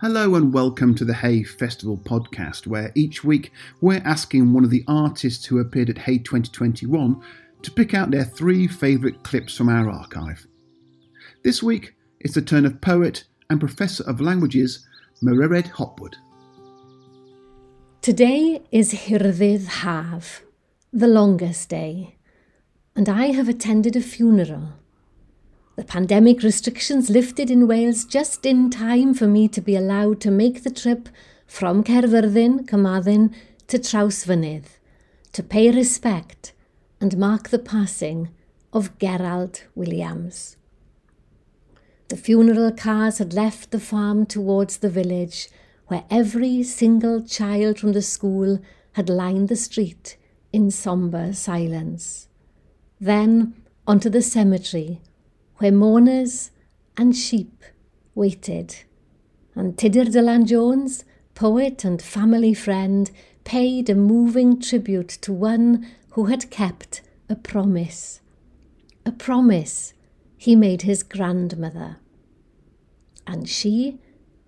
Hello and welcome to the Hay Festival podcast, where each week we're asking one of the artists who appeared at Hay 2021 to pick out their three favourite clips from our archive. This week it's the turn of poet and professor of languages Mererid Hopwood. Today is Hirddydd Haf, the longest day, and I have attended a funeral. The pandemic restrictions lifted in Wales just in time for me to be allowed to make the trip from Caerfyrddin, Carmarthen, to Trawsfynydd to pay respect and mark the passing of Gerald Williams. The funeral cars had left the farm towards the village, where every single child from the school had lined the street in sombre silence. Then onto the cemetery where mourners and sheep waited. And Tudur Dylan Jones, poet and family friend, paid a moving tribute to one who had kept a promise. A promise he made his grandmother. And she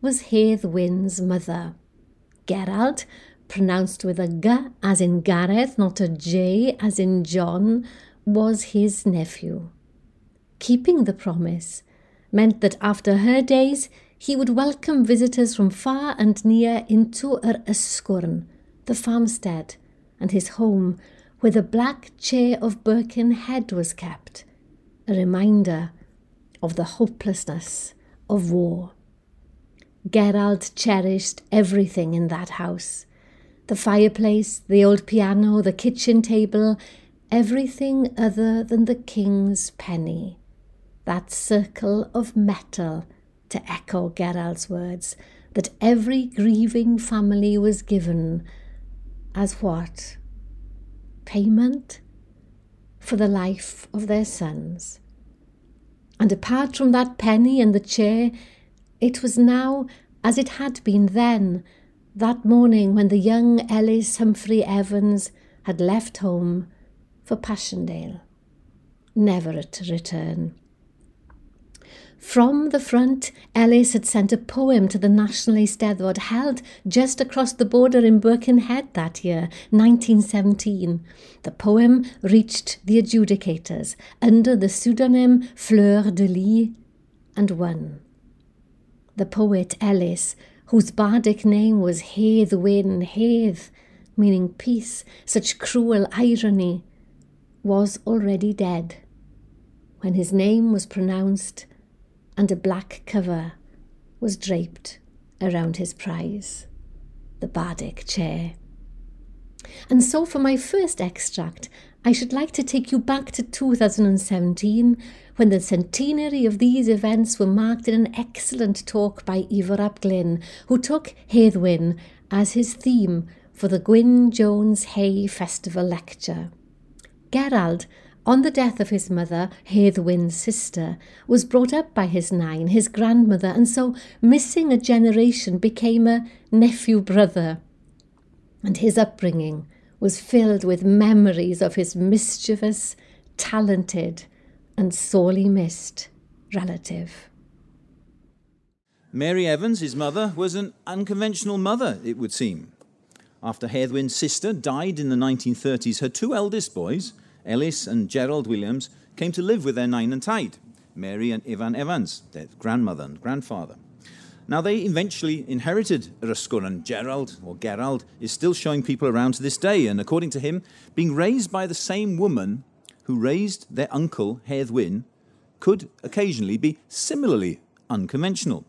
was Hedd Wyn's mother. Gerald, pronounced with a G as in Gareth, not a J as in John, was his nephew keeping the promise meant that after her days he would welcome visitors from far and near into Yr Ysgwrn, the farmstead, and his home where the black chair of Birkenhead was kept, a reminder of the hopelessness of war. Gerald cherished everything in that house the fireplace, the old piano, the kitchen table, everything other than the king's penny that circle of metal, to echo Gerald's words, that every grieving family was given as what? Payment for the life of their sons. And apart from that penny and the chair, it was now as it had been then, that morning when the young Ellis Humphrey Evans had left home for Passchendaele, never to return. From the front, Ellis had sent a poem to the National Eisteddfod held just across the border in Birkenhead that year, 1917. The poem reached the adjudicators under the pseudonym Fleur de Lis and won. The poet Ellis, whose bardic name was Hedd Wyn, Hedd, meaning peace, such cruel irony, was already dead. When his name was pronounced, and a black cover was draped around his prize, the bardic chair. And so, for my first extract, I should like to take you back to 2017 when the centenary of these events were marked in an excellent talk by Ifor ap Glyn, who took Hedd as his theme for the Gwyn Jones Hay Festival lecture. Gerald on the death of his mother, Hedd sister, was brought up by his nain, his grandmother, and so missing a generation became a nephew brother. And his upbringing was filled with memories of his mischievous, talented, and sorely missed relative. Mary Evans, his mother, was an unconventional mother, it would seem. After Hedd sister died in the 1930s, her two eldest boys, Ellis and Gerald Williams came to live with their nain and taid, Mary and Evan Evans, their grandmother and grandfather. Now, they eventually inherited Ysgwrn, and Gerald, or Gerald, is still showing people around to this day, and according to him, being raised by the same woman who raised their uncle, Hedd Wyn, could occasionally be similarly unconventional.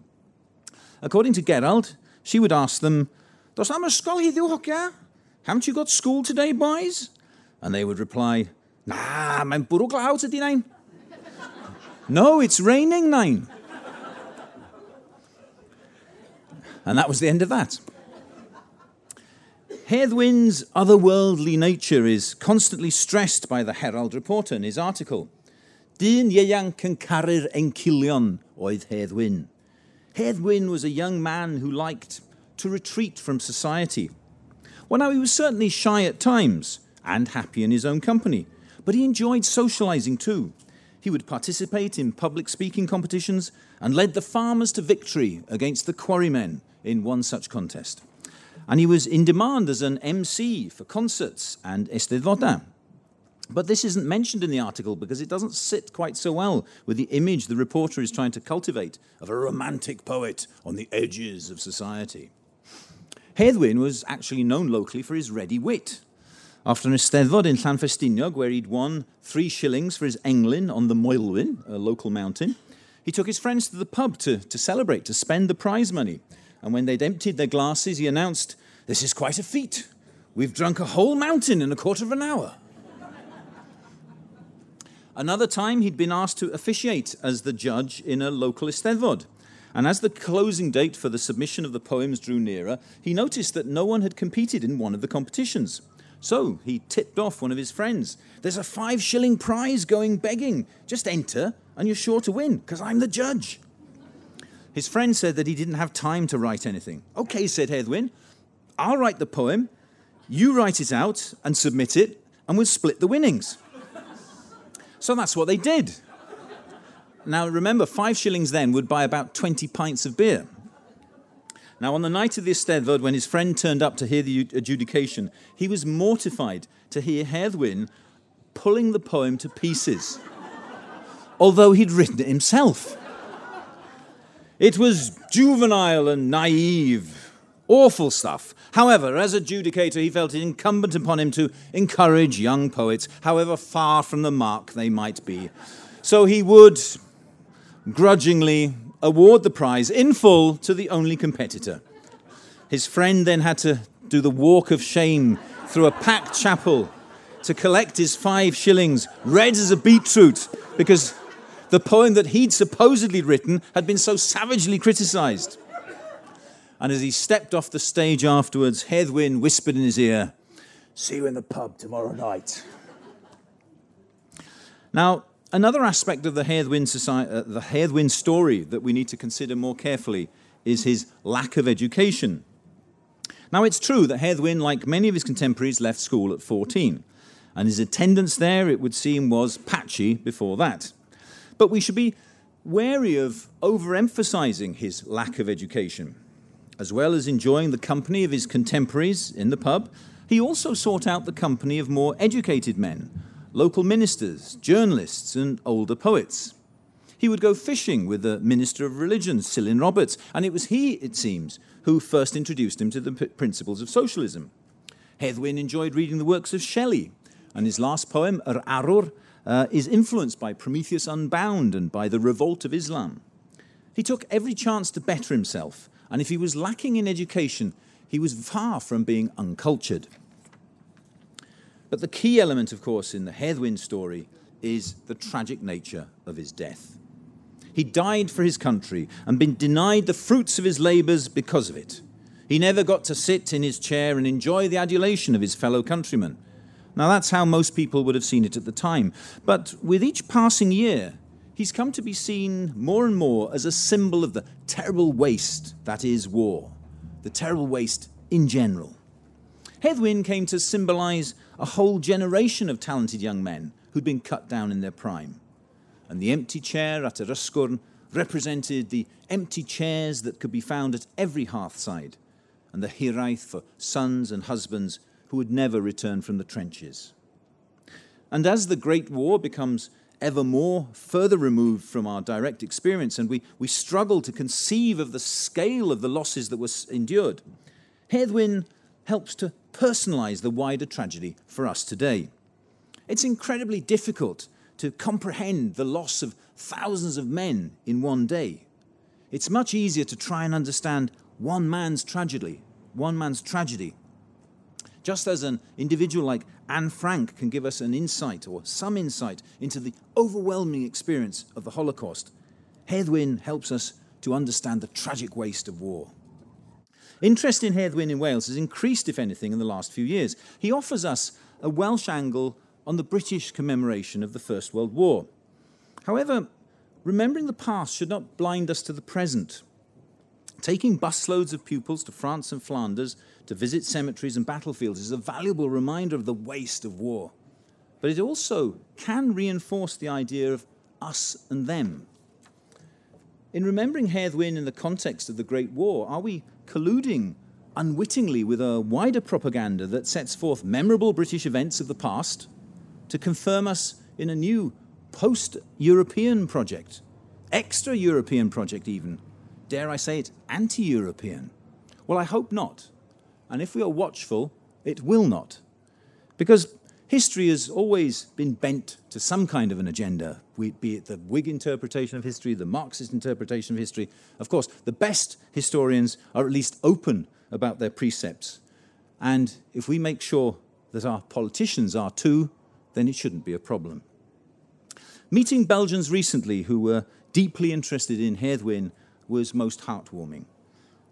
According to Gerald, she would ask them, hogia? Haven't you got school today, boys? And they would reply, Na, mae'n bwrw glaw tydi, nain? no, it's raining, nain. And that was the end of that. Hedd otherworldly nature is constantly stressed by the Herald reporter in his article. Dyn ieuanc yn caru'r encilion oedd Wyn. Hedd was a young man who liked to retreat from society. Well, now, he was certainly shy at times and happy in his own company, but he enjoyed socializing too. He would participate in public speaking competitions and led the farmers to victory against the quarrymen in one such contest. And he was in demand as an MC for concerts and Eisteddfodau. But this isn't mentioned in the article because it doesn't sit quite so well with the image the reporter is trying to cultivate of a romantic poet on the edges of society. Hedd was actually known locally for his ready wit. After an Eisteddfod in Llanffestiniog, where he'd won three shillings for his englyn on the Moelwyn, a local mountain, he took his friends to the pub to, to celebrate, to spend the prize money. And when they'd emptied their glasses, he announced, This is quite a feat. We've drunk a whole mountain in a quarter of an hour. Another time, he'd been asked to officiate as the judge in a local Eisteddfod. And as the closing date for the submission of the poems drew nearer, he noticed that no one had competed in one of the competitions. So he tipped off one of his friends. There's a five shilling prize going begging. Just enter, and you're sure to win, because I'm the judge. His friend said that he didn't have time to write anything. Okay, said Hedd I'll write the poem, you write it out and submit it, and we'll split the winnings. So that's what they did. Now, remember, five shillings then would buy about 20 pints of beer. Now, on the night of the Eisteddfod, when his friend turned up to hear the adjudication, he was mortified to hear Hedd pulling the poem to pieces, although he'd written it himself. It was juvenile and naive, awful stuff. However, as adjudicator, he felt it incumbent upon him to encourage young poets, however far from the mark they might be. So he would grudgingly award the prize in full to the only competitor. His friend then had to do the walk of shame through a packed chapel to collect his five shillings, red as a beetroot, because the poem that he'd supposedly written had been so savagely criticized. And as he stepped off the stage afterwards, Hedd whispered in his ear, See you in the pub tomorrow night. Now, another aspect of the Hedd society, uh, the story that we need to consider more carefully is his lack of education. Now, it's true that Hedd like many of his contemporaries, left school at 14, and his attendance there, it would seem, was patchy before that. But we should be wary of overemphasizing his lack of education. As well as enjoying the company of his contemporaries in the pub, he also sought out the company of more educated men, local ministers, journalists, and older poets. He would go fishing with the Minister of Religion, Silyn Roberts, and it was he, it seems, who first introduced him to the principles of socialism. Hedd enjoyed reading the works of Shelley, and his last poem, Yr Arwr, uh, is influenced by Prometheus Unbound and by the revolt of Islam. He took every chance to better himself and if he was lacking in education, he was far from being uncultured. But the key element, of course, in the Hedd story is the tragic nature of his death. He died for his country and been denied the fruits of his labours because of it. He never got to sit in his chair and enjoy the adulation of his fellow countrymen. Now, that's how most people would have seen it at the time. But with each passing year, he's come to be seen more and more as a symbol of the terrible waste that is war, the terrible waste in general. Hedd came to symbolize a whole generation of talented young men who'd been cut down in their prime. And the empty chair at Yr represented the empty chairs that could be found at every hearthside, and the hiraeth for sons and husbands who would never return from the trenches. And as the Great War becomes ever more further removed from our direct experience, and we, we struggle to conceive of the scale of the losses that were endured. Hedd helps to personalize the wider tragedy for us today. It's incredibly difficult to comprehend the loss of thousands of men in one day. It's much easier to try and understand one man's tragedy, one man's tragedy. Just as an individual like Anne Frank can give us an insight or some insight into the overwhelming experience of the Holocaust. Hedd helps us to understand the tragic waste of war. Interest in Hedd in Wales has increased, if anything, in the last few years. He offers us a Welsh angle on the British commemoration of the First World War. However, remembering the past should not blind us to the present. Taking busloads of pupils to France and Flanders to visit cemeteries and battlefields is a valuable reminder of the waste of war. But it also can reinforce the idea of us and them. In remembering Hedd Wyn in the context of the Great War, are we colluding unwittingly with a wider propaganda that sets forth memorable British events of the past to confirm us in a new post European project, extra European project, even? Dare I say it, anti European? Well, I hope not. And if we are watchful, it will not. Because history has always been bent to some kind of an agenda, be it the Whig interpretation of history, the Marxist interpretation of history. Of course, the best historians are at least open about their precepts. And if we make sure that our politicians are too, then it shouldn't be a problem. Meeting Belgians recently who were deeply interested in Hedd Wyn was most heartwarming.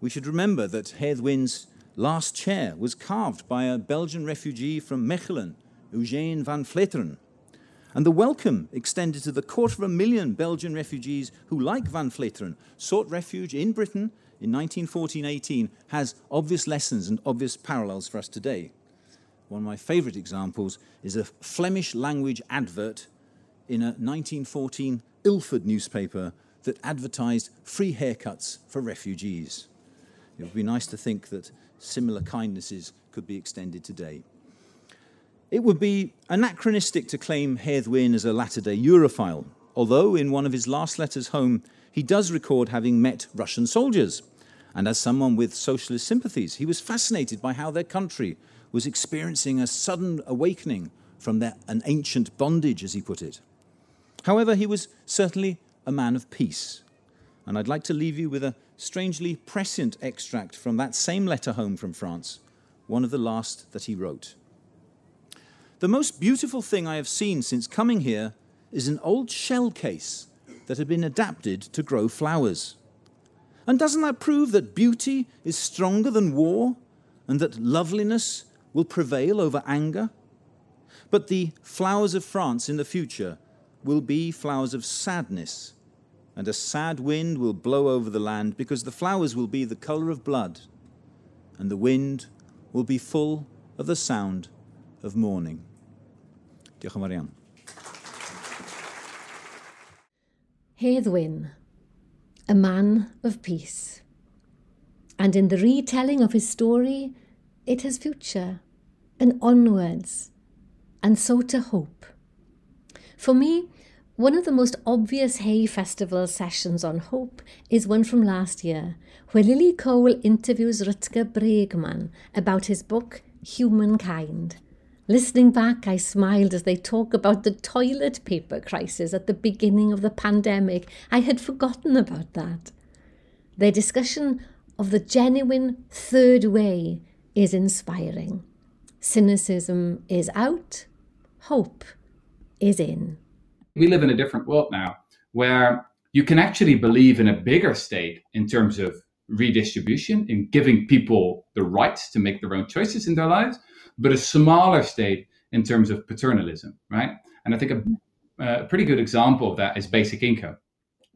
We should remember that Hedd Wyn's last chair was carved by a Belgian refugee from Mechelen, Eugène van Vleteren. And the welcome extended to the quarter of a million Belgian refugees who, like van Vleteren, sought refuge in Britain in 1914-18 has obvious lessons and obvious parallels for us today. One of my favourite examples is a Flemish language advert in a 1914 Ilford newspaper that advertised free haircuts for refugees. It would be nice to think that similar kindnesses could be extended today. It would be anachronistic to claim Hedd Wyn as a latter day Europhile, although in one of his last letters home, he does record having met Russian soldiers. And as someone with socialist sympathies, he was fascinated by how their country was experiencing a sudden awakening from their, an ancient bondage, as he put it. However, he was certainly a man of peace. And I'd like to leave you with a strangely prescient extract from that same letter home from France, one of the last that he wrote. The most beautiful thing I have seen since coming here is an old shell case that had been adapted to grow flowers. And doesn't that prove that beauty is stronger than war and that loveliness will prevail over anger? But the flowers of France in the future will be flowers of sadness and a sad wind will blow over the land because the flowers will be the colour of blood, and the wind will be full of the sound of mourning. Diolch yn fawr Hedd Wyn, a man of peace. And in the retelling of his story, it has future and onwards, and so to hope. For me, one of the most obvious Hay Festival sessions on Hope is one from last year, where Lily Cole interviews Rutger Bregman about his book Humankind. Listening back, I smiled as they talk about the toilet paper crisis at the beginning of the pandemic. I had forgotten about that. Their discussion of the genuine third way is inspiring. Cynicism is out, hope is in we live in a different world now where you can actually believe in a bigger state in terms of redistribution, in giving people the rights to make their own choices in their lives, but a smaller state in terms of paternalism, right? And I think a, a pretty good example of that is basic income,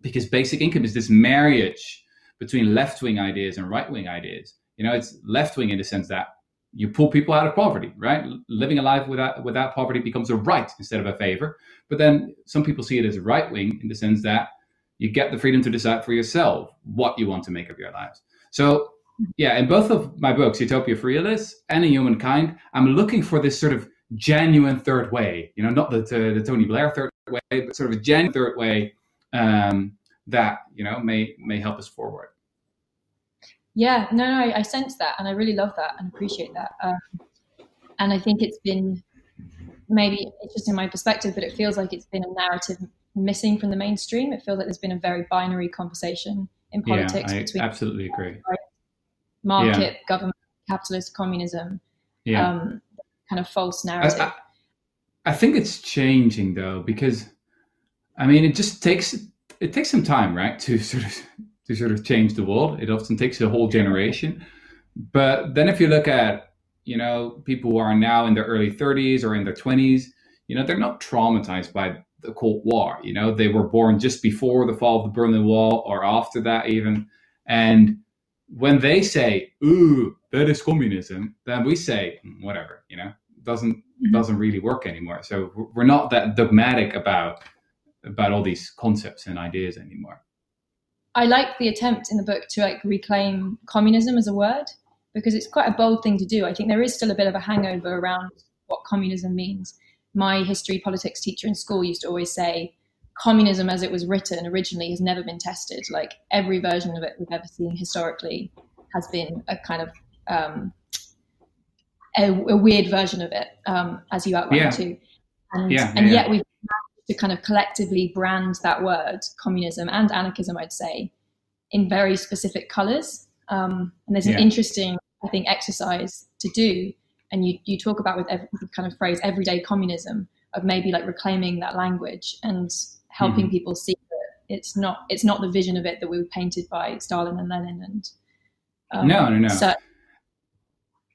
because basic income is this marriage between left wing ideas and right wing ideas. You know, it's left wing in the sense that you pull people out of poverty, right? Living a life without without poverty becomes a right instead of a favor. But then some people see it as right wing in the sense that you get the freedom to decide for yourself what you want to make of your lives. So yeah, in both of my books, Utopia for Realists and in Humankind, I'm looking for this sort of genuine third way. You know, not the the, the Tony Blair third way, but sort of a genuine third way um, that you know may may help us forward. Yeah, no, no, I, I sense that, and I really love that and appreciate that. Um, and I think it's been maybe it's just in my perspective, but it feels like it's been a narrative missing from the mainstream. It feels like there's been a very binary conversation in politics yeah, I between absolutely agree. Market, yeah. government, capitalist, communism. Yeah. Um, kind of false narrative. I, I, I think it's changing though, because I mean, it just takes it takes some time, right, to sort of to sort of change the world. It often takes a whole generation. But then if you look at, you know, people who are now in their early 30s or in their 20s, you know, they're not traumatized by the Cold War. You know, they were born just before the fall of the Berlin Wall or after that even. And when they say, ooh, that is communism, then we say, mm, whatever, you know, doesn't mm-hmm. doesn't really work anymore. So we're not that dogmatic about about all these concepts and ideas anymore. I like the attempt in the book to like reclaim communism as a word because it's quite a bold thing to do. I think there is still a bit of a hangover around what communism means. My history politics teacher in school used to always say, communism as it was written originally has never been tested. Like every version of it we've ever seen historically has been a kind of um, a, a, weird version of it, um, as you outlined yeah. too. And, yeah, and yeah, yet we've managed to kind of collectively brand that word, communism and anarchism, I'd say, in very specific colors. Um, and there's an interesting, I think, exercise to do. And you, you talk about with every, kind of phrase everyday communism of maybe like reclaiming that language and helping mm-hmm. people see that it's not it's not the vision of it that we were painted by Stalin and Lenin and um, no no no so,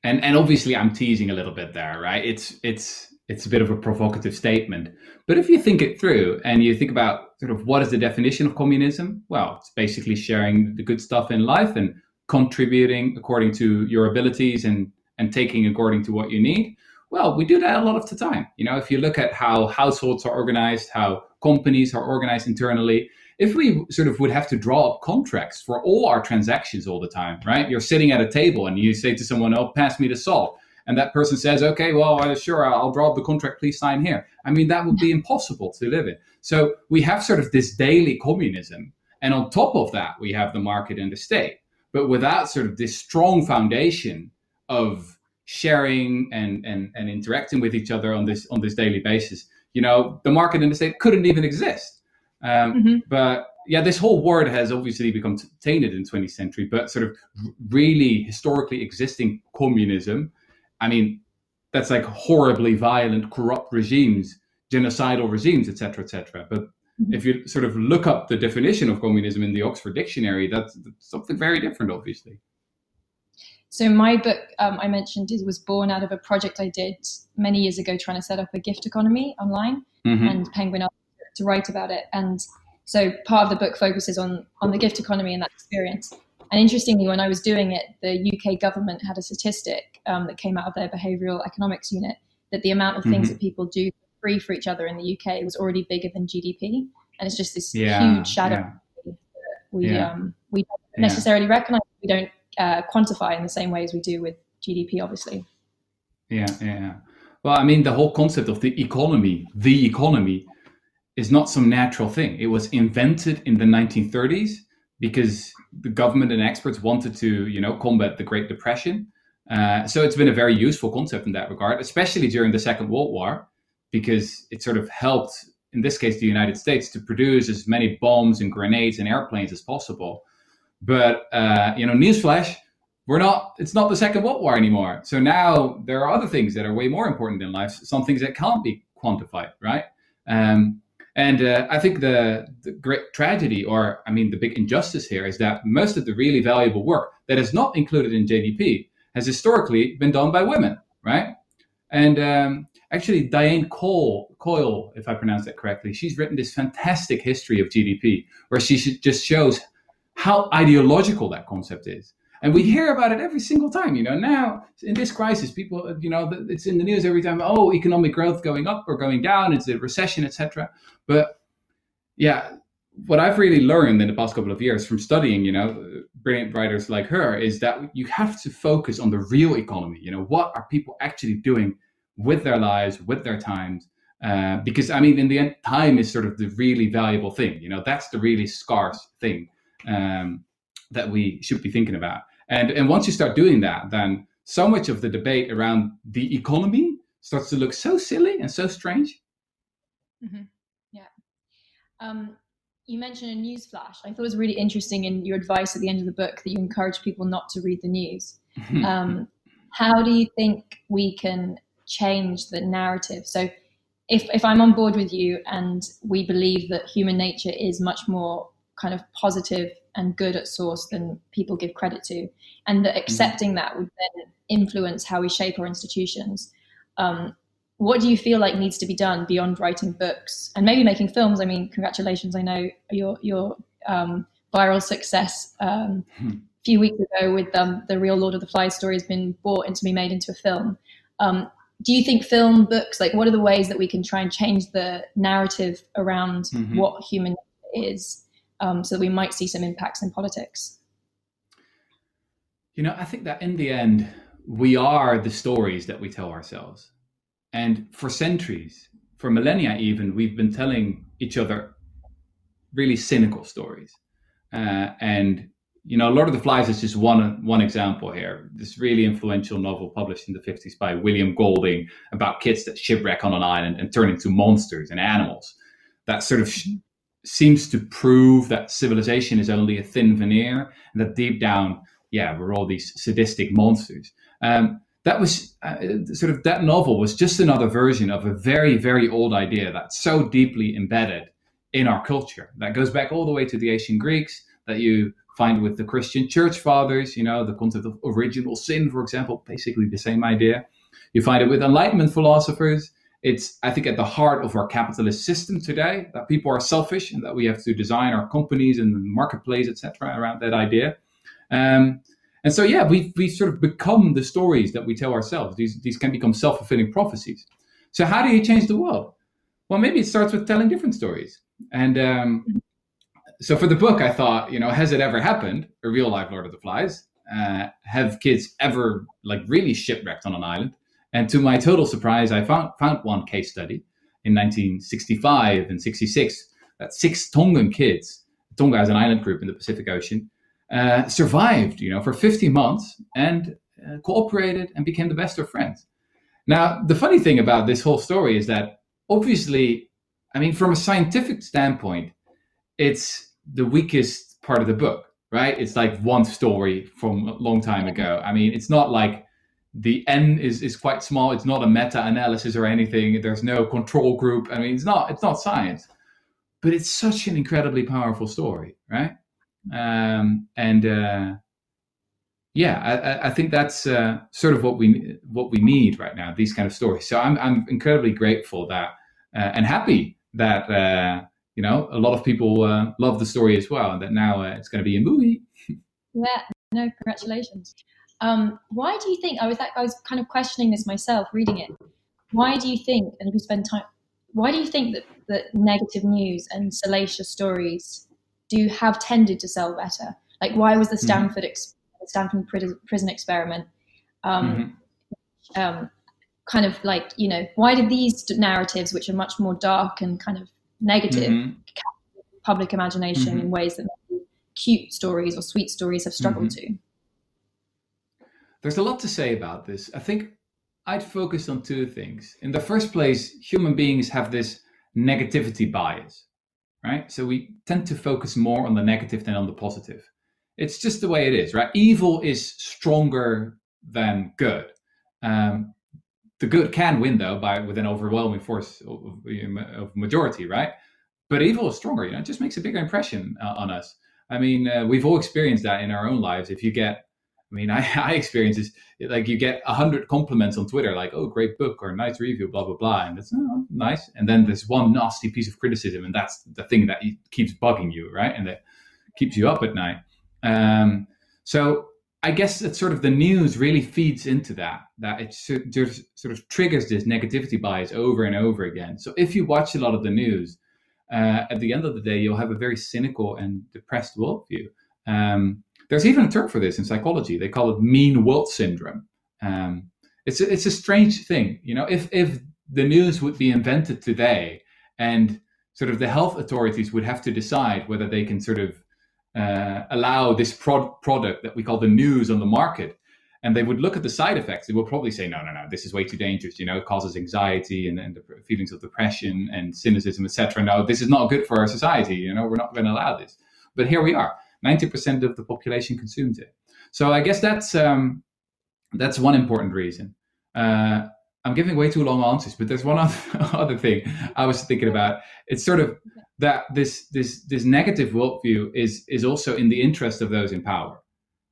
and and obviously I'm teasing a little bit there right it's it's it's a bit of a provocative statement. But if you think it through and you think about sort of what is the definition of communism, well, it's basically sharing the good stuff in life and contributing according to your abilities and and taking according to what you need. Well, we do that a lot of the time. You know, if you look at how households are organized, how companies are organized internally, if we sort of would have to draw up contracts for all our transactions all the time, right? You're sitting at a table and you say to someone, "Oh, pass me the salt." and that person says, okay, well, sure, I'll draw up the contract, please sign here. I mean, that would be impossible to live in. So we have sort of this daily communism. And on top of that, we have the market and the state. But without sort of this strong foundation of sharing and, and, and interacting with each other on this on this daily basis, you know, the market and the state couldn't even exist. Um, mm-hmm. But yeah, this whole word has obviously become tainted in 20th century, but sort of really historically existing communism I mean, that's like horribly violent, corrupt regimes, genocidal regimes, etc., etc. But mm-hmm. if you sort of look up the definition of communism in the Oxford Dictionary, that's, that's something very different, obviously. So my book um, I mentioned is, was born out of a project I did many years ago, trying to set up a gift economy online, mm-hmm. and Penguin asked to write about it. And so part of the book focuses on on the gift economy and that experience. And interestingly, when I was doing it, the UK government had a statistic um, that came out of their behavioural economics unit that the amount of things mm-hmm. that people do free for each other in the UK was already bigger than GDP, and it's just this yeah, huge shadow yeah. we yeah. um, we don't necessarily recognise. We don't uh, quantify in the same way as we do with GDP, obviously. Yeah, yeah. Well, I mean, the whole concept of the economy, the economy, is not some natural thing. It was invented in the 1930s because the government and experts wanted to, you know, combat the Great Depression. Uh, so it's been a very useful concept in that regard, especially during the Second World War, because it sort of helped, in this case, the United States to produce as many bombs and grenades and airplanes as possible. But uh, you know, newsflash, we're not. It's not the Second World War anymore. So now there are other things that are way more important in life. Some things that can't be quantified, right? Um, and uh, I think the, the, great tragedy, or I mean, the big injustice here is that most of the really valuable work that is not included in GDP has historically been done by women, right? And um, actually, Diane Cole, Coyle, if I pronounce that correctly, she's written this fantastic history of GDP where she just shows how ideological that concept is. And we hear about it every single time. You know, now in this crisis, people, you know, it's in the news every time. Oh, economic growth going up or going down. It's a recession, etc. But yeah, what I've really learned in the past couple of years from studying, you know, brilliant writers like her, is that you have to focus on the real economy. You know, what are people actually doing with their lives, with their times? Uh, because I mean, in the end, time is sort of the really valuable thing. You know, that's the really scarce thing um, that we should be thinking about. And and once you start doing that, then so much of the debate around the economy starts to look so silly and so strange. Mm-hmm. Um, you mentioned a news flash. I thought it was really interesting in your advice at the end of the book that you encourage people not to read the news. Um, how do you think we can change the narrative? So, if, if I'm on board with you and we believe that human nature is much more kind of positive and good at source than people give credit to, and that mm-hmm. accepting mm-hmm. that would then influence how we shape our institutions, um, what do you feel like needs to be done beyond writing books and maybe making films? I mean, congratulations! I know your your um, viral success um, hmm. a few weeks ago with um, the real Lord of the Flies story has been bought and to be made into a film. Um, do you think film books like what are the ways that we can try and change the narrative around mm-hmm. what human is um, so we might see some impacts in politics. You know, I think that in the end, we are the stories that we tell ourselves. And for centuries, for millennia even, we've been telling each other really cynical stories. Uh, and you know, Lord of the Flies is just one one example here. This really influential novel published in the 50s by William Golding about kids that shipwreck on an island and turn into monsters and animals. That sort of seems to prove that civilization is only a thin veneer and that deep down, yeah, we're all these sadistic monsters. Um, that was uh, sort of that novel was just another version of a very very old idea that's so deeply embedded in our culture that goes back all the way to the ancient Greeks that you find with the Christian church fathers, you know, the concept of original sin, for example, basically the same idea. You find it with Enlightenment philosophers. It's, I think, at the heart of our capitalist system today that people are selfish and that we have to design our companies and the marketplace, etc., around that idea. Um, and so, yeah, we we sort of become the stories that we tell ourselves. These these can become self fulfilling prophecies. So, how do you change the world? Well, maybe it starts with telling different stories. And um, so for the book, I thought, you know, has it ever happened? A real life Lord of the Flies? Uh, have kids ever like really shipwrecked on an island? And to my total surprise, I found found one case study in 1965 and 66 that six Tongan kids, Tonga is an island group in the Pacific Ocean, uh, survived, you know, for 50 months and uh, cooperated and became the best of friends. Now, the funny thing about this whole story is that obviously, I mean, from a scientific standpoint, it's the weakest part of the book, right? It's like one story from a long time ago. I mean, it's not like the n is, is quite small. It's not a meta-analysis or anything. There's no control group. I mean, it's not it's not science, but it's such an incredibly powerful story, right? Um, and uh, yeah, I, I, think that's uh, sort of what we what we need right now. These kind of stories. So I'm I'm incredibly grateful that uh, and happy that uh, you know, a lot of people uh, love the story as well, and that now uh, it's going to be a movie. yeah, no, congratulations. Um, why do you think I was I was kind of questioning this myself reading it? Why do you think, and if you spend time, why do you think that that negative news and salacious stories do have tended to sell better? Like, why was the mm-hmm. Stanford mm-hmm. ex- Stanford prison experiment? Um, mm-hmm. um, kind of like you know why did these narratives which are much more dark and kind of negative mm-hmm. public imagination mm-hmm. in ways that cute stories or sweet stories have struggled mm-hmm. to. There's a lot to say about this. I think I'd focus on two things. In the first place, human beings have this negativity bias, right? So we tend to focus more on the negative than on the positive. It's just the way it is, right? Evil is stronger than good. Um, the good can win though by with an overwhelming force of, of majority, right? But evil is stronger. You know, it just makes a bigger impression uh, on us. I mean, uh, we've all experienced that in our own lives. If you get, I mean, I, I experience this, like you get a hundred compliments on Twitter, like, oh, great book or nice review, blah, blah, blah. And it's oh, nice. And then there's one nasty piece of criticism. And that's the thing that keeps bugging you, right? And that keeps you up at night. Um, so I guess it's sort of the news really feeds into that, that it just sort of triggers this negativity bias over and over again. So if you watch a lot of the news, uh, at the end of the day, you'll have a very cynical and depressed worldview. Um, there's even a term for this in psychology. They call it mean world syndrome. Um, it's a, it's a strange thing, you know. If if the news would be invented today, and sort of the health authorities would have to decide whether they can sort of uh, allow this pro- product that we call the news on the market and they would look at the side effects they would probably say no no no this is way too dangerous you know it causes anxiety and, and feelings of depression and cynicism etc no this is not good for our society you know we're not going to allow this but here we are 90% of the population consumes it. So i guess that's um, that's one important reason. Uh, i'm giving way too long answers but there's one other, other thing i was thinking about. It's sort of that this this this negative worldview is is also in the interest of those in power,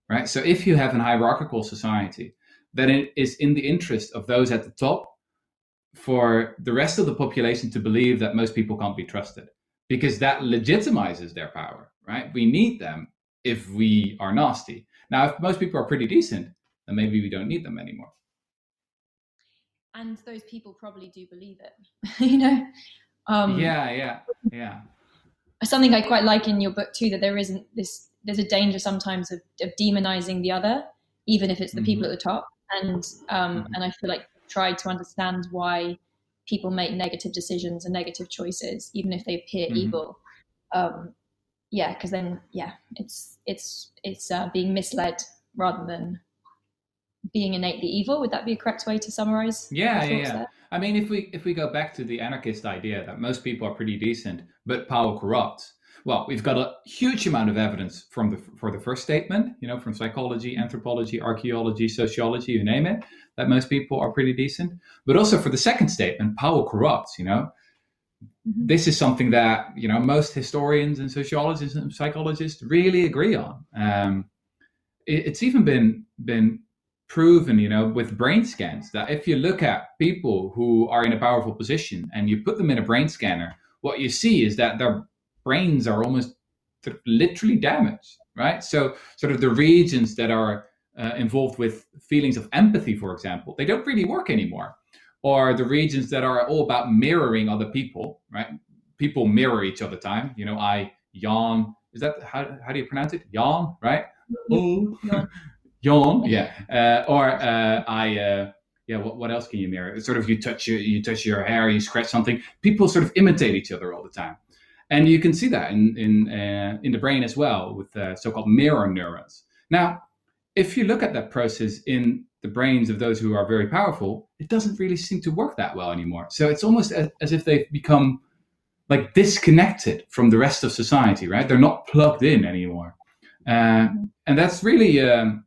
right? So if you have an hierarchical society, then it is in the interest of those at the top for the rest of the population to believe that most people can't be trusted because that legitimizes their power, right? We need them if we are nasty. Now, if most people are pretty decent, then maybe we don't need them anymore. And those people probably do believe it, you know. Um, yeah, yeah, yeah. something I quite like in your book too that there isn't this. There's a danger sometimes of, of demonizing the other, even if it's the mm-hmm. people at the top. And um, mm-hmm. and I feel like tried to understand why people make negative decisions and negative choices, even if they appear mm-hmm. evil. Um, yeah, because then yeah, it's it's it's uh, being misled rather than being innately evil. Would that be a correct way to summarize? Yeah, yeah, yeah. I mean, if we if we go back to the anarchist idea that most people are pretty decent, but power corrupts. Well, we've got a huge amount of evidence from the for the first statement, you know, from psychology, anthropology, archaeology, sociology, you name it, that most people are pretty decent. But also for the second statement, power corrupts. You know, mm-hmm. this is something that you know most historians and sociologists and psychologists really agree on. Um, it, it's even been been proven, you know, with brain scans that if you look at people who are in a powerful position and you put them in a brain scanner, what you see is that their brains are almost literally damaged, right? So, sort of the regions that are uh, involved with feelings of empathy, for example, they don't really work anymore. Or the regions that are all about mirroring other people, right? People mirror each other time. You know, I yawn. Is that how, how do you pronounce it? Yawn, right? Yawn. yawn yeah uh, or uh, i uh, yeah what, what else can you mirror sort of you touch your you touch your hair you scratch something people sort of imitate each other all the time and you can see that in in uh, in the brain as well with the so-called mirror neurons. Now if you look at that process in the brains of those who are very powerful it doesn't really seem to work that well anymore. So it's almost as, as if they've become like disconnected from the rest of society right? They're not plugged in anymore. Uh, and that's really um,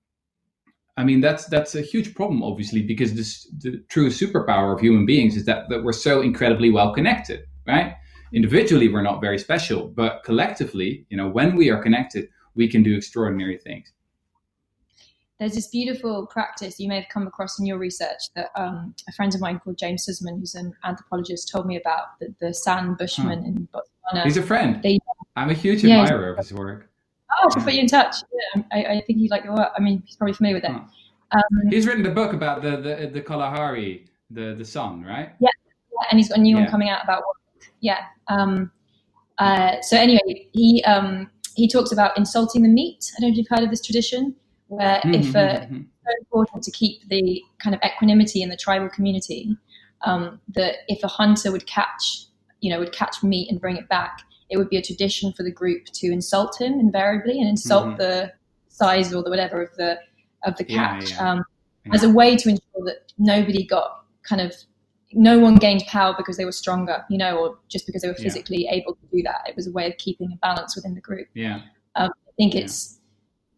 I mean, that's that's a huge problem, obviously, because this, the true superpower of human beings is that, that we're so incredibly well connected, right? Individually, we're not very special, but collectively, you know, when we are connected, we can do extraordinary things. There's this beautiful practice you may have come across in your research that um, a friend of mine called James Suzman, who's an anthropologist, told me about the, the San Bushmen huh. in Botswana. He's a friend. They, I'm a huge yeah, admirer of his work. Oh, to put you in touch. Yeah, I, I think he'd like your work. I mean, he's probably familiar with it. Um, he's written a book about the the, the Kalahari, the the sun, right? Yeah, and he's got a new yeah. one coming out about yeah. Um, uh, so anyway, he um, he talks about insulting the meat. I don't know if you've heard of this tradition, where mm-hmm, if uh, mm-hmm. it's so important to keep the kind of equanimity in the tribal community, um, that if a hunter would catch, you know, would catch meat and bring it back, it would be a tradition for the group to insult him invariably and insult mm-hmm. the size or the whatever of the of the catch yeah, yeah. Um, yeah. as a way to ensure that nobody got kind of no one gained power because they were stronger, you know, or just because they were physically able to do that. It was a way of keeping a balance within the group. Yeah, um, I think it's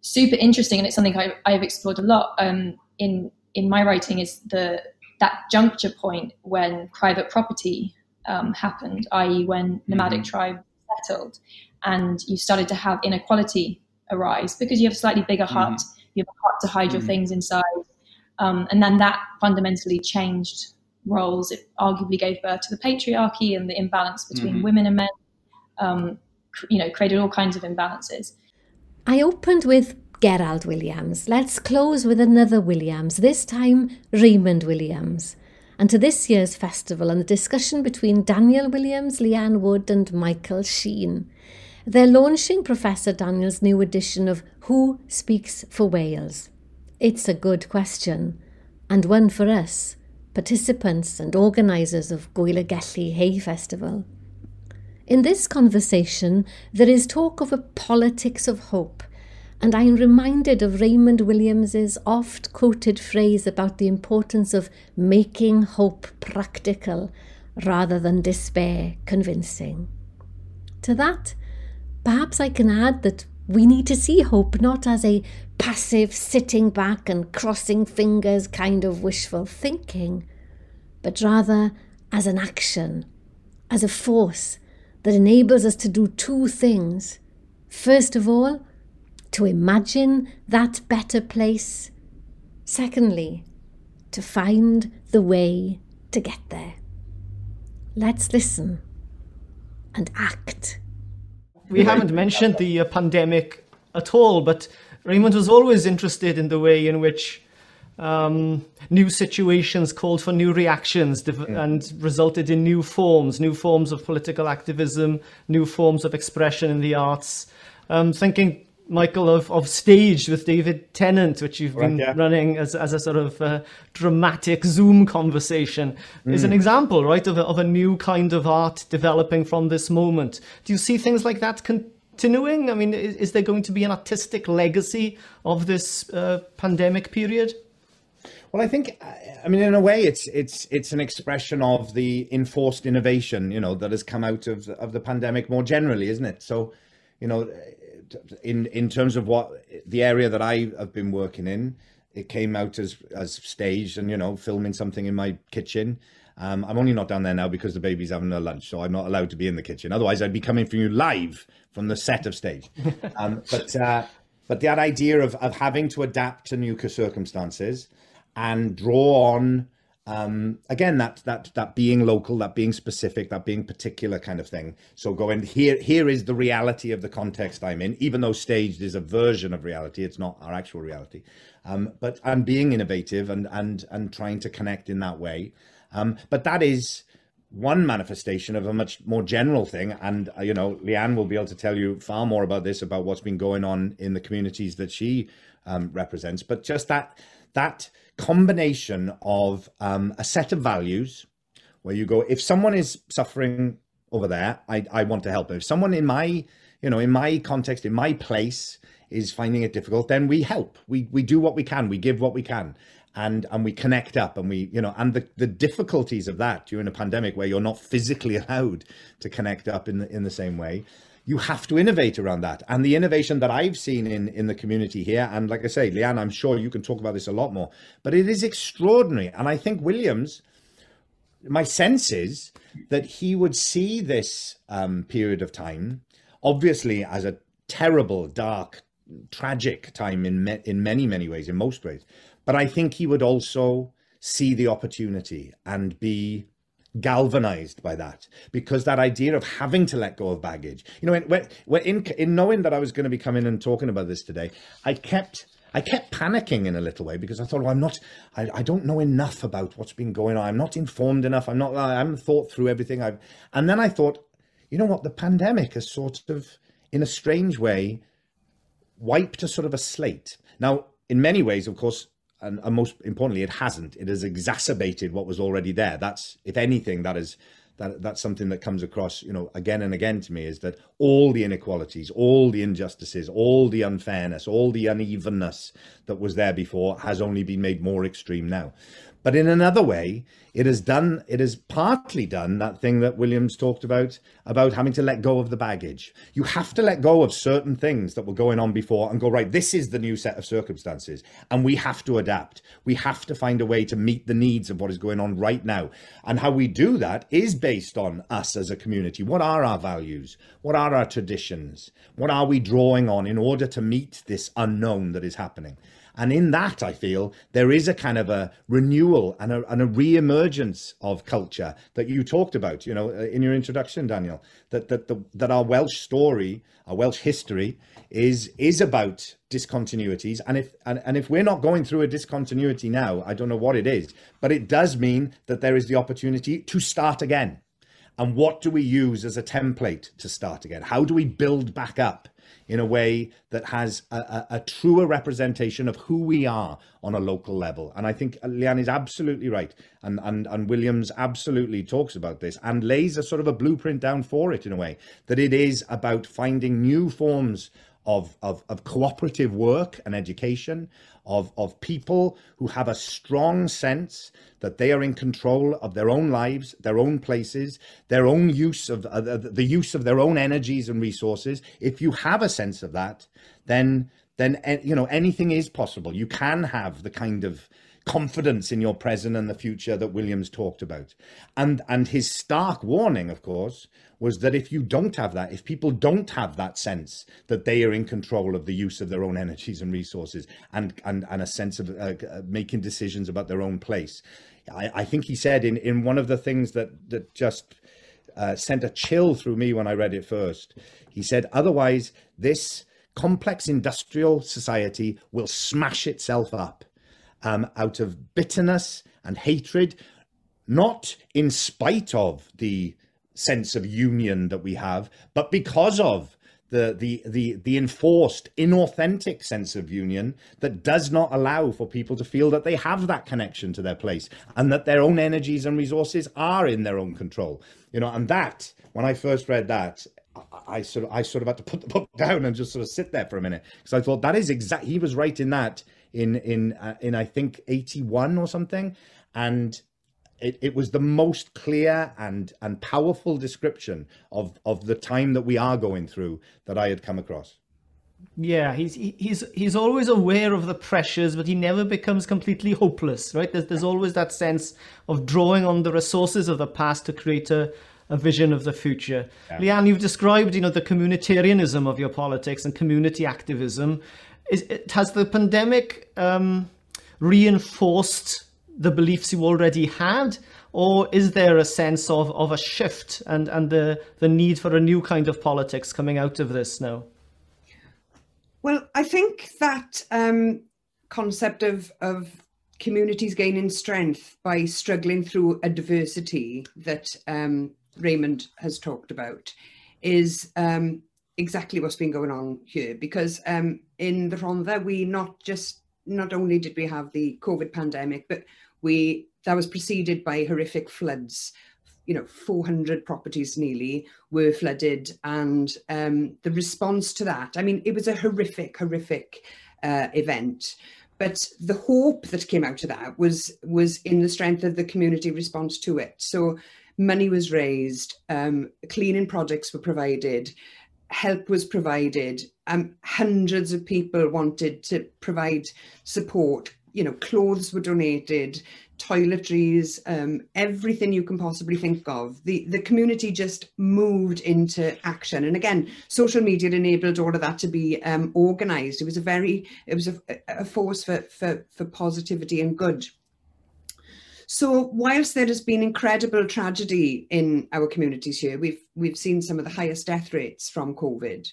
super interesting, and it's something I, I've explored a lot um, in in my writing. Is the that juncture point when private property um, happened, i.e., when nomadic mm-hmm. tribes settled and you started to have inequality arise because you have a slightly bigger mm-hmm. hut, mm. you have a hut to hide mm. your mm-hmm. things inside. Um, and then that fundamentally changed roles. It arguably gave birth to the patriarchy and the imbalance between mm-hmm. women and men, um, you know, created all kinds of imbalances. I opened with Gerald Williams. Let's close with another Williams, this time Raymond Williams and to this year's festival and the discussion between Daniel Williams, Leanne Wood, and Michael Sheen. They're launching Professor Daniel's new edition of Who Speaks for Wales? It's a good question, and one for us, participants and organisers of Gŵyl y Gelli Hay Festival. In this conversation, there is talk of a politics of hope and I'm reminded of Raymond Williams's oft quoted phrase about the importance of making hope practical rather than despair convincing. To that, perhaps I can add that we need to see hope not as a passive sitting back and crossing fingers kind of wishful thinking, but rather as an action, as a force that enables us to do two things. First of all, to imagine that better place. Secondly, to find the way to get there. Let's listen and act. We haven't mentioned the uh, pandemic at all, but Raymond was always interested in the way in which um, new situations called for new reactions yeah. and resulted in new forms, new forms of political activism, new forms of expression in the arts. Um, thinking Michael, of, of Stage with David Tennant, which you've been yeah. running as, as a sort of uh, dramatic Zoom conversation, mm. is an example, right, of a, of a new kind of art developing from this moment. Do you see things like that continuing? I mean, is, is there going to be an artistic legacy of this uh, pandemic period? Well, I think, I mean, in a way, it's it's it's an expression of the enforced innovation, you know, that has come out of of the pandemic more generally, isn't it? So, you know, in in terms of what the area that I have been working in, it came out as as staged and you know filming something in my kitchen. Um, I'm only not down there now because the baby's having a lunch, so I'm not allowed to be in the kitchen. Otherwise, I'd be coming for you live from the set of stage. Um, but uh, but that idea of of having to adapt to new circumstances and draw on um, again that that that being local that being specific that being particular kind of thing. So going here here is the reality of the context i'm in even though staged is a version of reality it's not our actual reality. Um, but and being innovative and and and trying to connect in that way. Um, but that is one manifestation of a much more general thing. And uh, you know leanne will be able to tell you far more about this about what's been going on in the communities that she um, represents. But just that that combination of um, a set of values where you go, if someone is suffering over there, I, I want to help. them. If someone in my, you know, in my context, in my place is finding it difficult, then we help. We we do what we can. We give what we can. And, and we connect up and we you know and the, the difficulties of that during a pandemic where you're not physically allowed to connect up in the, in the same way you have to innovate around that. And the innovation that I've seen in, in the community here, and like I say, Leanne, I'm sure you can talk about this a lot more, but it is extraordinary. And I think Williams, my sense is that he would see this um, period of time, obviously as a terrible, dark, tragic time in me- in many many ways, in most ways. But I think he would also see the opportunity and be galvanized by that because that idea of having to let go of baggage you know when, when in in knowing that i was going to be coming and talking about this today i kept I kept panicking in a little way because I thought, well, I'm not, I, I don't know enough about what's been going on. I'm not informed enough. I'm not, I haven't thought through everything. I've, and then I thought, you know what? The pandemic has sort of, in a strange way, wiped a sort of a slate. Now, in many ways, of course, and, and most importantly, it hasn't. It has exacerbated what was already there. That's, if anything, that is that that's something that comes across, you know, again and again to me is that all the inequalities, all the injustices, all the unfairness, all the unevenness that was there before has only been made more extreme now. But in another way, it has done, it has partly done that thing that Williams talked about, about having to let go of the baggage. You have to let go of certain things that were going on before and go, right, this is the new set of circumstances. And we have to adapt. We have to find a way to meet the needs of what is going on right now. And how we do that is based on us as a community. What are our values? What are our traditions? What are we drawing on in order to meet this unknown that is happening? And in that, I feel there is a kind of a renewal and a, and a re-emergence of culture that you talked about, you know, uh, in your introduction, Daniel, that, that, the, that our Welsh story, our Welsh history is, is about discontinuities. And if, and, and if we're not going through a discontinuity now, I don't know what it is, but it does mean that there is the opportunity to start again. And what do we use as a template to start again? How do we build back up in a way that has a, a, a, truer representation of who we are on a local level. And I think Leanne is absolutely right. And, and, and Williams absolutely talks about this and lays a sort of a blueprint down for it in a way that it is about finding new forms of, of, of cooperative work and education, of, of people who have a strong sense that they are in control of their own lives, their own places, their own use of uh, the use of their own energies and resources. If you have a sense of that, then then eh, you know anything is possible. You can have the kind of confidence in your present and the future that Williams talked about. And and his stark warning, of course, was that if you don't have that, if people don't have that sense that they are in control of the use of their own energies and resources and and, and a sense of uh, uh making decisions about their own place, I, I, think he said in, in one of the things that that just uh, sent a chill through me when I read it first. He said, otherwise, this complex industrial society will smash itself up um, out of bitterness and hatred, not in spite of the sense of union that we have, but because of the the the the enforced inauthentic sense of union that does not allow for people to feel that they have that connection to their place and that their own energies and resources are in their own control you know and that when i first read that I sort of I sort of had to put the book down and just sort of sit there for a minute because I thought that is exact. He was right in that in in uh, in I think eighty one or something, and it, it was the most clear and and powerful description of of the time that we are going through that I had come across. Yeah, he's he's he's always aware of the pressures, but he never becomes completely hopeless, right? There's there's always that sense of drawing on the resources of the past to create a, a vision of the future. Yeah. Leanne, you've described, you know, the communitarianism of your politics and community activism. Is it, has the pandemic um, reinforced the beliefs you already had? Or is there a sense of, of a shift and, and the, the need for a new kind of politics coming out of this now? Well, I think that um, concept of, of communities gaining strength by struggling through adversity that um, Raymond has talked about is um, exactly what's been going on here. Because um, in the Rhondda, we not just not only did we have the COVID pandemic, but we that was preceded by horrific floods. You know, 400 properties nearly were flooded, and um, the response to that. I mean, it was a horrific, horrific uh, event. But the hope that came out of that was was in the strength of the community response to it. So money was raised, um, cleaning products were provided, help was provided. Um, hundreds of people wanted to provide support. You know, clothes were donated, toiletries, um, everything you can possibly think of. The the community just moved into action, and again, social media enabled all of that to be um, organised. It was a very, it was a, a force for for for positivity and good. So whilst there has been incredible tragedy in our communities here, we've we've seen some of the highest death rates from COVID.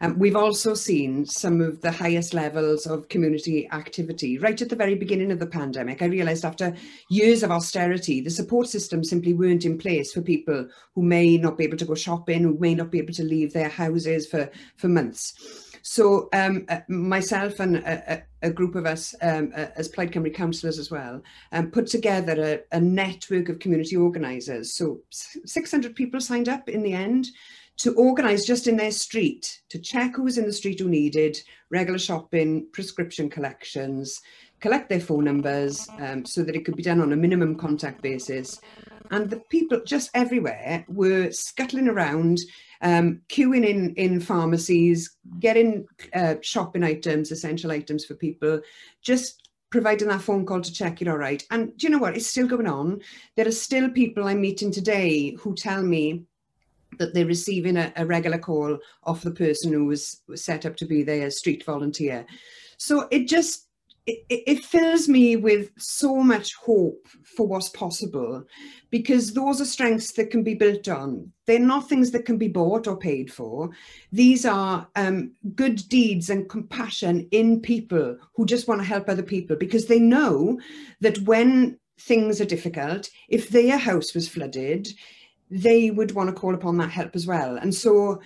Um, we've also seen some of the highest levels of community activity. Right at the very beginning of the pandemic, I realised after years of austerity, the support system simply weren't in place for people who may not be able to go shopping, who may not be able to leave their houses for, for months. So um, uh, myself and a, a, group of us um, uh, as Plaid Cymru councillors as well um, put together a, a network of community organisers. So 600 people signed up in the end to organise just in their street, to check who was in the street who needed regular shopping, prescription collections, collect their phone numbers um, so that it could be done on a minimum contact basis. And the people just everywhere were scuttling around um, queuing in in pharmacies, getting uh, shopping items, essential items for people, just providing that phone call to check you're all right. And do you know what? It's still going on. There are still people I'm meeting today who tell me that they're receiving a, a regular call off the person who was set up to be their street volunteer. So it just it, it, fills me with so much hope for what's possible because those are strengths that can be built on. They're not things that can be bought or paid for. These are um, good deeds and compassion in people who just want to help other people because they know that when things are difficult, if their house was flooded, they would want to call upon that help as well. And so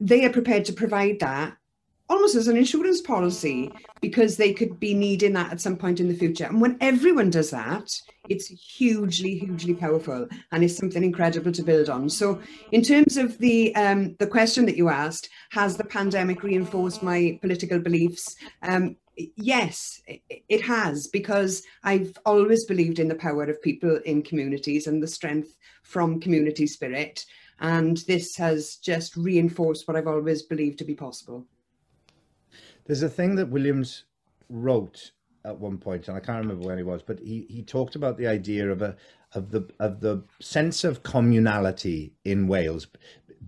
they are prepared to provide that almost as an insurance policy because they could be needing that at some point in the future. And when everyone does that, it's hugely, hugely powerful and it's something incredible to build on. So, in terms of the um, the question that you asked, has the pandemic reinforced my political beliefs? Um, yes, it has because I've always believed in the power of people in communities and the strength from community spirit. And this has just reinforced what I've always believed to be possible. There's a thing that Williams wrote at one point, and I can't remember when he was, but he, he talked about the idea of a of the of the sense of communality in Wales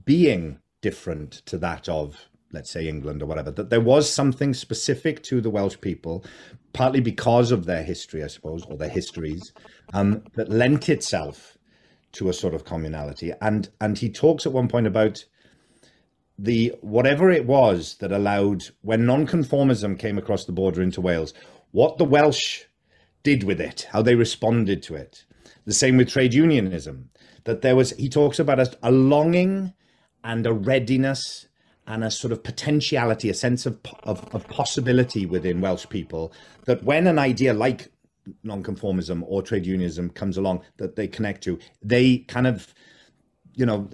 being different to that of let's say England or whatever. That there was something specific to the Welsh people, partly because of their history, I suppose, or their histories, um, that lent itself to a sort of communality. And and he talks at one point about the whatever it was that allowed when nonconformism came across the border into Wales, what the Welsh did with it, how they responded to it. The same with trade unionism, that there was, he talks about a, a longing and a readiness and a sort of potentiality, a sense of, of, of possibility within Welsh people, that when an idea like nonconformism or trade unionism comes along that they connect to, they kind of, you know,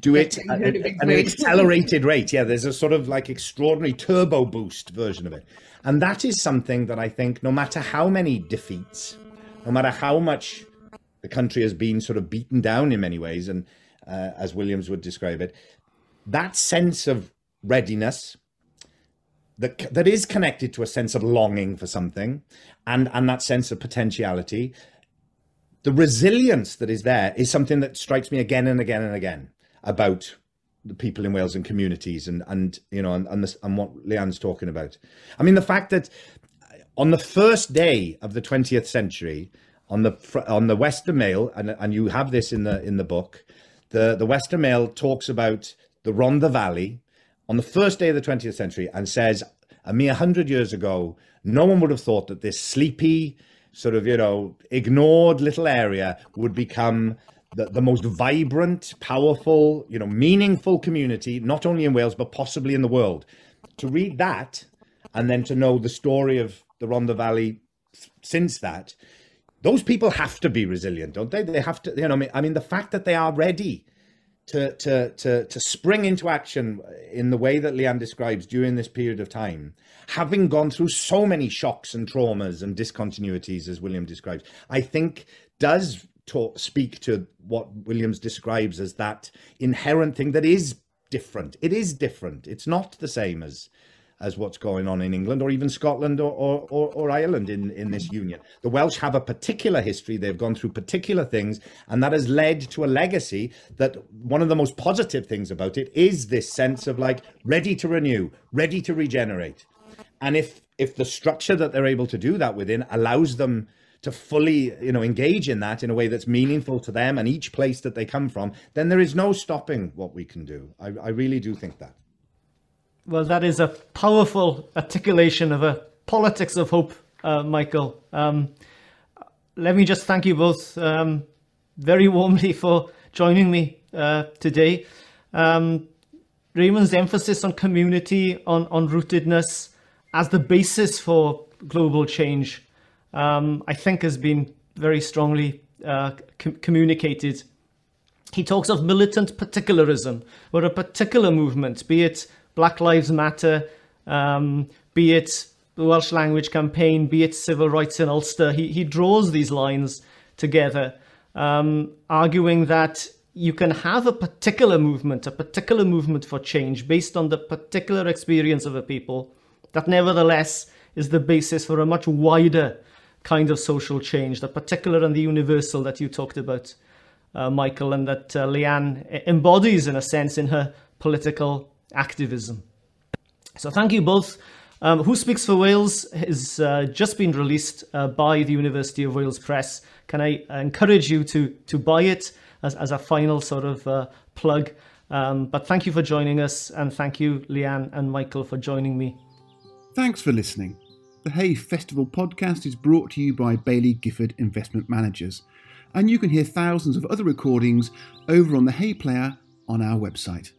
do it at, at an accelerated rate. Yeah, there's a sort of like extraordinary turbo boost version of it. And that is something that I think, no matter how many defeats, no matter how much the country has been sort of beaten down in many ways, and uh, as Williams would describe it, that sense of readiness that that is connected to a sense of longing for something, and and that sense of potentiality. The resilience that is there is something that strikes me again and again and again about the people in Wales and communities and and you know and and, this, and what Leanne's talking about. I mean the fact that on the first day of the 20th century on the on the Western Mail and and you have this in the in the book the the Western Mail talks about the Rhondda Valley on the first day of the 20th century and says a mere 100 years ago no one would have thought that this sleepy sort of you know ignored little area would become the, the most vibrant, powerful, you know, meaningful community, not only in Wales, but possibly in the world. To read that and then to know the story of the Rhondda Valley since that, those people have to be resilient, don't they? They have to, you know, I mean, the fact that they are ready to, to, to, to spring into action in the way that Leanne describes during this period of time, having gone through so many shocks and traumas and discontinuities, as William describes, I think does talk, speak to what Williams describes as that inherent thing that is different. It is different. It's not the same as as what's going on in England or even Scotland or, or, or, or, Ireland in, in this union. The Welsh have a particular history. They've gone through particular things, and that has led to a legacy that one of the most positive things about it is this sense of like ready to renew, ready to regenerate. And if if the structure that they're able to do that within allows them to fully you know engage in that in a way that's meaningful to them and each place that they come from then there is no stopping what we can do i, I really do think that well that is a powerful articulation of a politics of hope uh, michael um, let me just thank you both um, very warmly for joining me uh, today um, raymond's emphasis on community on, on rootedness as the basis for global change um, I think has been very strongly uh, com- communicated. He talks of militant particularism, where a particular movement, be it Black Lives Matter, um, be it the Welsh language campaign, be it civil rights in Ulster, he, he draws these lines together, um, arguing that you can have a particular movement, a particular movement for change based on the particular experience of a people, that nevertheless is the basis for a much wider kind of social change, the particular and the universal that you talked about, uh, Michael, and that uh, Leanne embodies in a sense in her political activism. So thank you both. Um, Who Speaks for Wales has uh, just been released uh, by the University of Wales Press. Can I encourage you to to buy it as, as a final sort of uh, plug? Um, but thank you for joining us, and thank you, Leanne and Michael, for joining me. Thanks for listening. The Hay Festival podcast is brought to you by Baillie Gifford Investment Managers, and you can hear thousands of other recordings over on the Hay Player on our website.